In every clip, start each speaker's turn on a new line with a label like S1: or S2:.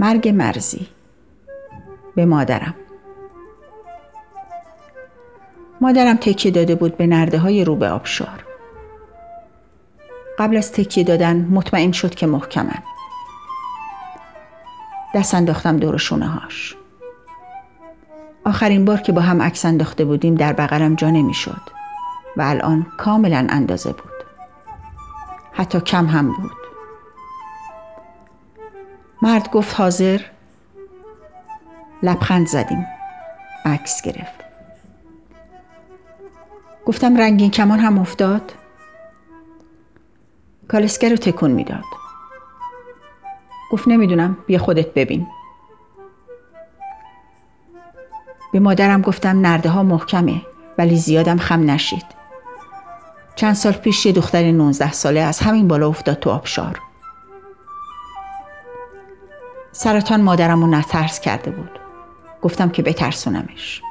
S1: مرگ مرزی. به مادرم. مادرم تکیه داده بود به نرده های رو به آبشار. قبل از تکیه دادن مطمئن شد که محکمن. دست انداختم دور شونه هاش آخرین بار که با هم عکس انداخته بودیم در بغلم جا نمی‌شد و الان کاملا اندازه بود. حتی کم هم بود. مرد گفت حاضر. لبخند زدیم. عکس گرفت. گفتم رنگین کمان هم افتاد. کالسکر رو تکون می‌داد. گفت نمی‌دونم بیا خودت ببین. به مادرم گفتم نرده ها محکمه ولی زیادم خم نشید. چند سال پیش یه دختر 19 ساله از همین بالا افتاد تو آبشار. سرطان مادرم نترس کرده بود. گفتم که بترسونمش.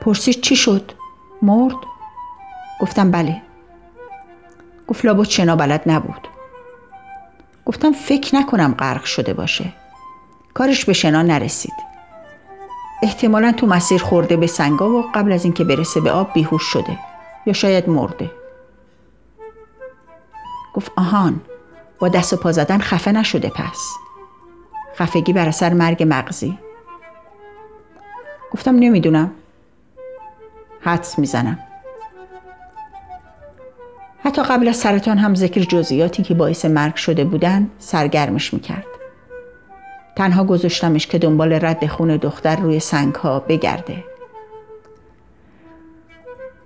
S1: پرسید چی شد؟ مرد؟ گفتم بله. گفت لابد شنا بلد نبود. گفتم فکر نکنم غرق شده باشه. کارش به شنا نرسید. احتمالا تو مسیر خورده به سنگا و قبل از اینکه برسه به آب بیهوش شده. یا شاید مرده. گفت آهان. با دست و پا زدن خفه نشده پس. خفگی بر اثر مرگ مغزی. گفتم نمی‌دونم. حدس می‌زنم. حتی قبل از سرطان هم ذکر جزئیاتی که باعث مرگ شده بودن سرگرمش می‌کرد. تنها گذاشتمش که دنبال رد خون دختر روی سنگ ها بگرده.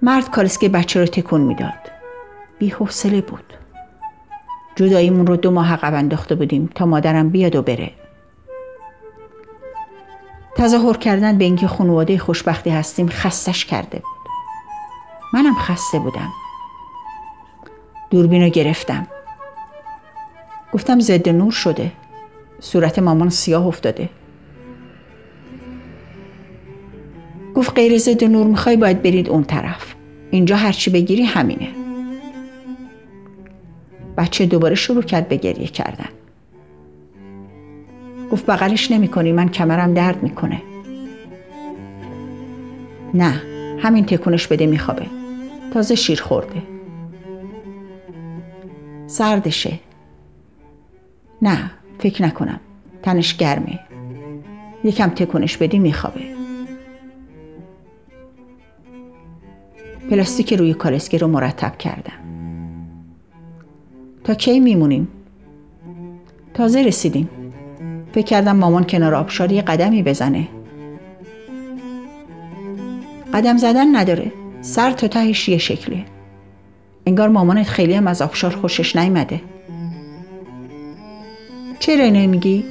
S1: مرد کالسکه بچه رو تکون می‌داد. بی حوصله بود. جداییمون رو دو ماه عقب انداخته بودیم تا مادرم بیاد و بره. تظاهر کردن به اینکه خانواده خوشبختی هستیم خستش کرده بود. منم خسته بودم. دوربین رو گرفتم. گفتم ضد نور شده. صورت مامان سیاه افتاده. گفت غیر ضد نور می‌خوای باید برید اون طرف. اینجا هرچی بگیری همینه. بچه دوباره شروع کرد به گریه کردن. گفت بغلش نمی کنی من کمرم درد می‌کنه. نه همین تکونش بده میخوابه. تازه شیر خورده. سردشه. نه فکر نکنم. تنش گرمه. یکم تکونش بدی میخوابه. پلاستیک روی کالسکی رو مرتب کردم. تا کی میمونیم؟ تازه رسیدیم. فکر کردم مامان کنار آبشار یه قدمی بزنه. قدم زدن نداره. سر تا تهش یه شکله. انگار مامانت خیلی هم از آبشار خوشش نیمده چرا اینو میگی؟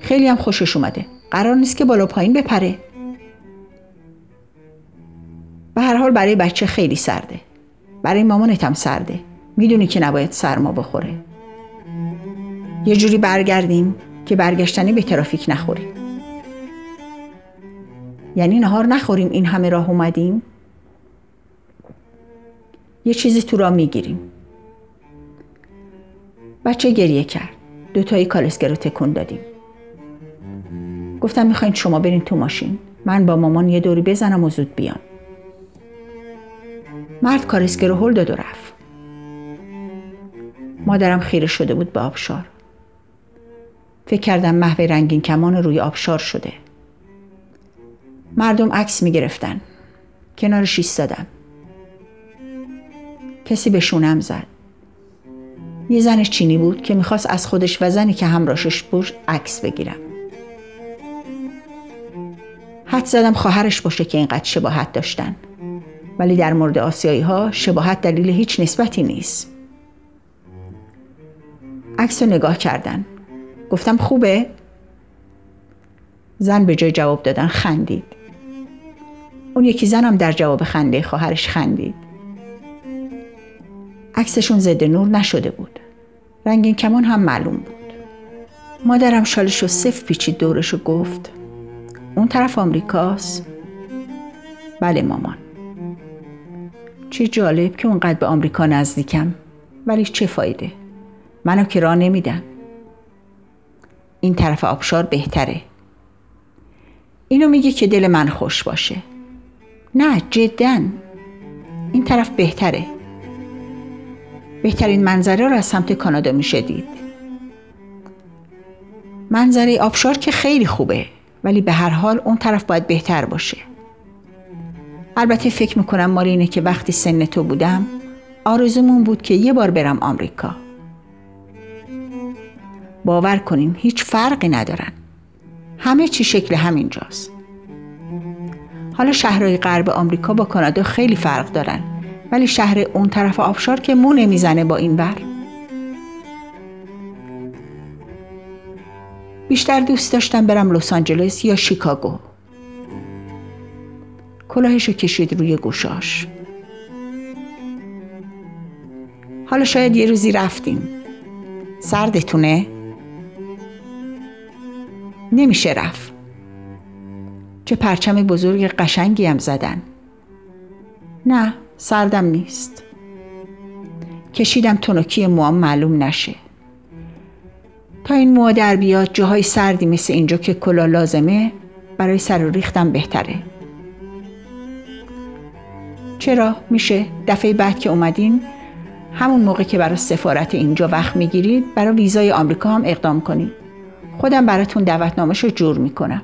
S1: خیلی هم خوشش اومده. قرار نیست که بالا پایین بپره. به هر حال برای بچه خیلی سرده. برای مامانت هم سرده. می‌دونی که نباید سرما بخوره. یه جوری برگردیم که برگشتنی به ترافیک نخوریم. یعنی نهار نخوریم این همه راه اومدیم. یه چیزی تو را می‌گیریم. بچه گریه کرد. دوتایی کالسکه رو تکون دادیم. گفتم می‌خواین شما برین تو ماشین. من با مامان یه دوری بزنم و زود بیام. مرد کالسکه رو هل داد و رفت. مادرم خیره شده بود به آبشار. فکر کردم محو رنگین کمان روی آبشار شده. مردم عکس می گرفتن. کنارش ایستادم کسی به شونم زد. یه زن چینی بود که می‌خواست از خودش و زنی که همراهش بود عکس بگیرم. حد زدم خواهرش باشه که اینقدر شباهت داشتن. ولی در مورد آسیایی ها شباهت دلیل هیچ نسبتی نیست. عکس رو نگاه کردن. گفتم خوبه؟ زن به جای جواب دادن خندید. اون یکی زنم در جواب خنده خواهرش خندید. عکسشون ضد نور نشده بود. رنگین کمان هم معلوم بود. مادرم شالش رو صف پیچید دورش و گفت اون طرف آمریکاست؟ بله مامان. چه جالب که اونقدر به آمریکا نزدیکم. ولی چه فایده؟ منو که راه نمیدن این طرف آبشار بهتره. اینو میگه که دل من خوش باشه. نه جدا. این طرف بهتره. بهترین منظره رو از سمت کانادا میشه دید. منظره آبشار که خیلی خوبه ولی به هر حال اون طرف باید بهتر باشه. البته فکر می‌کنم مال اینه که وقتی سن تو بودم آرزومون بود که یه بار برم آمریکا. باور کنین هیچ فرقی ندارن. همه چی شکل همینجاست حالا شهرهای غرب آمریکا با کانادا خیلی فرق دارن ولی شهر اون طرف آبشار که مو نمی‌زنه با این بر بیشتر دوست داشتم برم لس آنجلس یا شیکاگو. کلاهشو کشید روی گوشاش. حالا شاید یه روزی رفتیم. سردتونه؟ نمیشه رفت. چه پرچم بزرگ قشنگی هم زدن. نه سردم نیست. کشیدم تونوکی موام معلوم نشه. تا این موها در بیاد جاهای سردی مثل اینجا که کلا لازمه برای سر و ریختم بهتره. چرا؟ میشه. دفعه بعد که اومدین همون موقع که برای سفارت اینجا وقت می‌گیرید برای ویزای آمریکا هم اقدام کنید. خودم براتون دعوتنامش رو جور می‌کنم.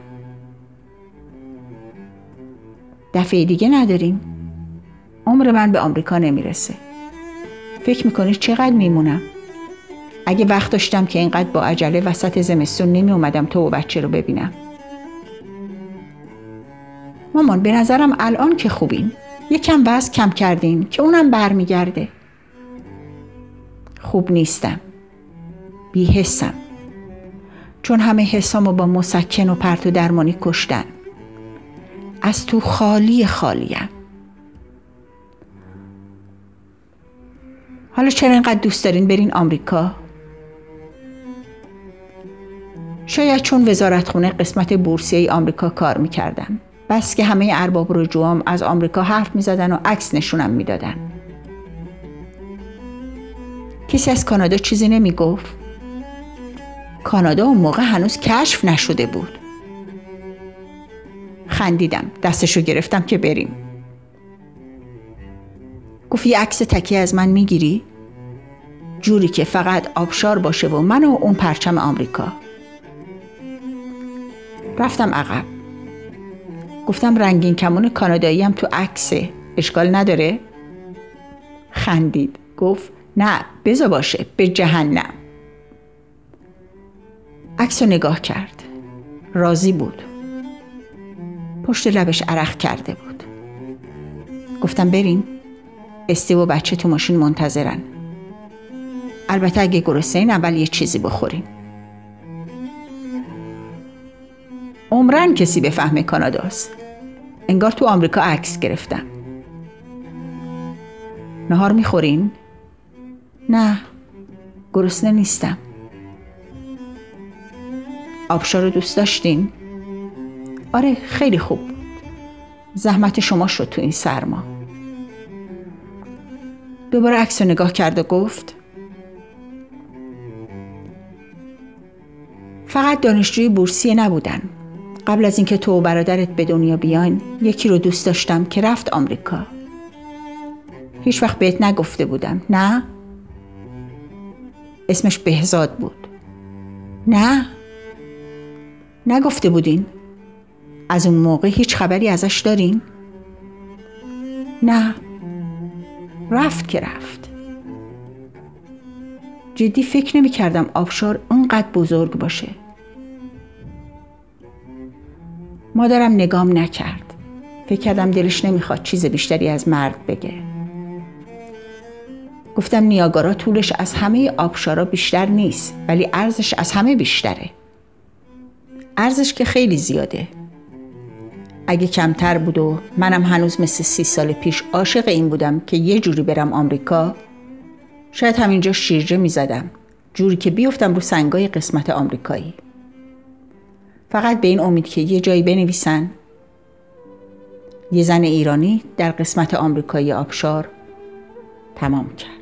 S1: دفعه دیگه نداریم. عمر من به آمریکا نمی‌رسه. فکر می‌کنید چقدر میمونم؟ اگه وقت داشتم که اینقدر با عجله وسط زمستون نمی اومدم تو و بچه رو ببینم. مامان به نظرم الان که خوبیم. یکم وزن کم کردین که اونم برمیگرده. خوب نیستم. بیحسم. چون همه حسامو با مسکن و پرت و درمانی کشتن. از تو خالی خالیم. حالا چرا اینقدر دوست دارین برین آمریکا؟ شاید چون وزارتخونه قسمت بورسیه آمریکا کار می‌کردم بس که همه ارباب رجوعام از آمریکا حرف می‌زدن و عکس نشونم می‌دادن. کسی از کانادا چیزی نمی‌گفت؟ کانادا اون موقع هنوز کشف نشده بود. خندیدم دستشو گرفتم که بریم. گفت یه عکس تکی از من می‌گیری؟ جوری که فقط آبشار باشه و من و اون پرچم آمریکا. رفتم عقب. گفتم رنگین کمون کانادایی هم تو عکسه. اشکال نداره؟ خندید. گفت نه بزا باشه به جهنم. عکس نگاه کرد. راضی بود. پشت لبش عرق کرده بود. گفتم بریم. استی و بچه تو ماشین منتظرن. البته اگه گرسنه این اول یه چیزی بخوریم. عمرن کسی به فهم کاناداست. انگار تو آمریکا عکس گرفتم نهار می‌خورین؟ نه. گرسنه نیستم. آبشار رو دوست داشتین؟ آره خیلی خوب. زحمت شما شد تو این سرما. دوباره عکس رو نگاه کرد و گفت فقط دانشجوی بورسیه نبودن. قبل از اینکه تو و برادرت به دنیا بیاین یکی رو دوست داشتم که رفت آمریکا. هیچ وقت بهت نگفته بودم. نه؟ اسمش بهزاد بود. نه؟ نگفته بودین؟ از اون موقع هیچ خبری ازش دارین؟ نه. رفت که رفت. جدی فکر نمی کردم آبشار اونقدر بزرگ باشه. مادرم نگام نکرد. فکر کردم دلش نمی‌خواد چیز بیشتری از مرد بگه. گفتم نیاگارا طولش از همه آبشارا بیشتر نیست ولی ارزش از همه بیشتره. ارزش که خیلی زیاده. اگه کمتر بود و منم هنوز مثل سی سال پیش عاشق این بودم که یه جوری برم آمریکا شاید همینجا شیرجه می زدم جوری که بیفتم رو سنگای قسمت آمریکایی. فقط به این امید که یه جایی بنویسن. یه زن ایرانی در قسمت آمریکایی آبشار تمام کرد.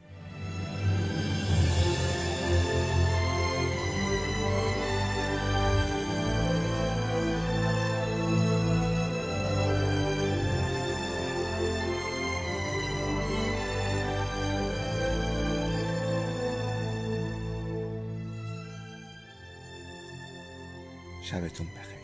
S2: شبتون بخیر.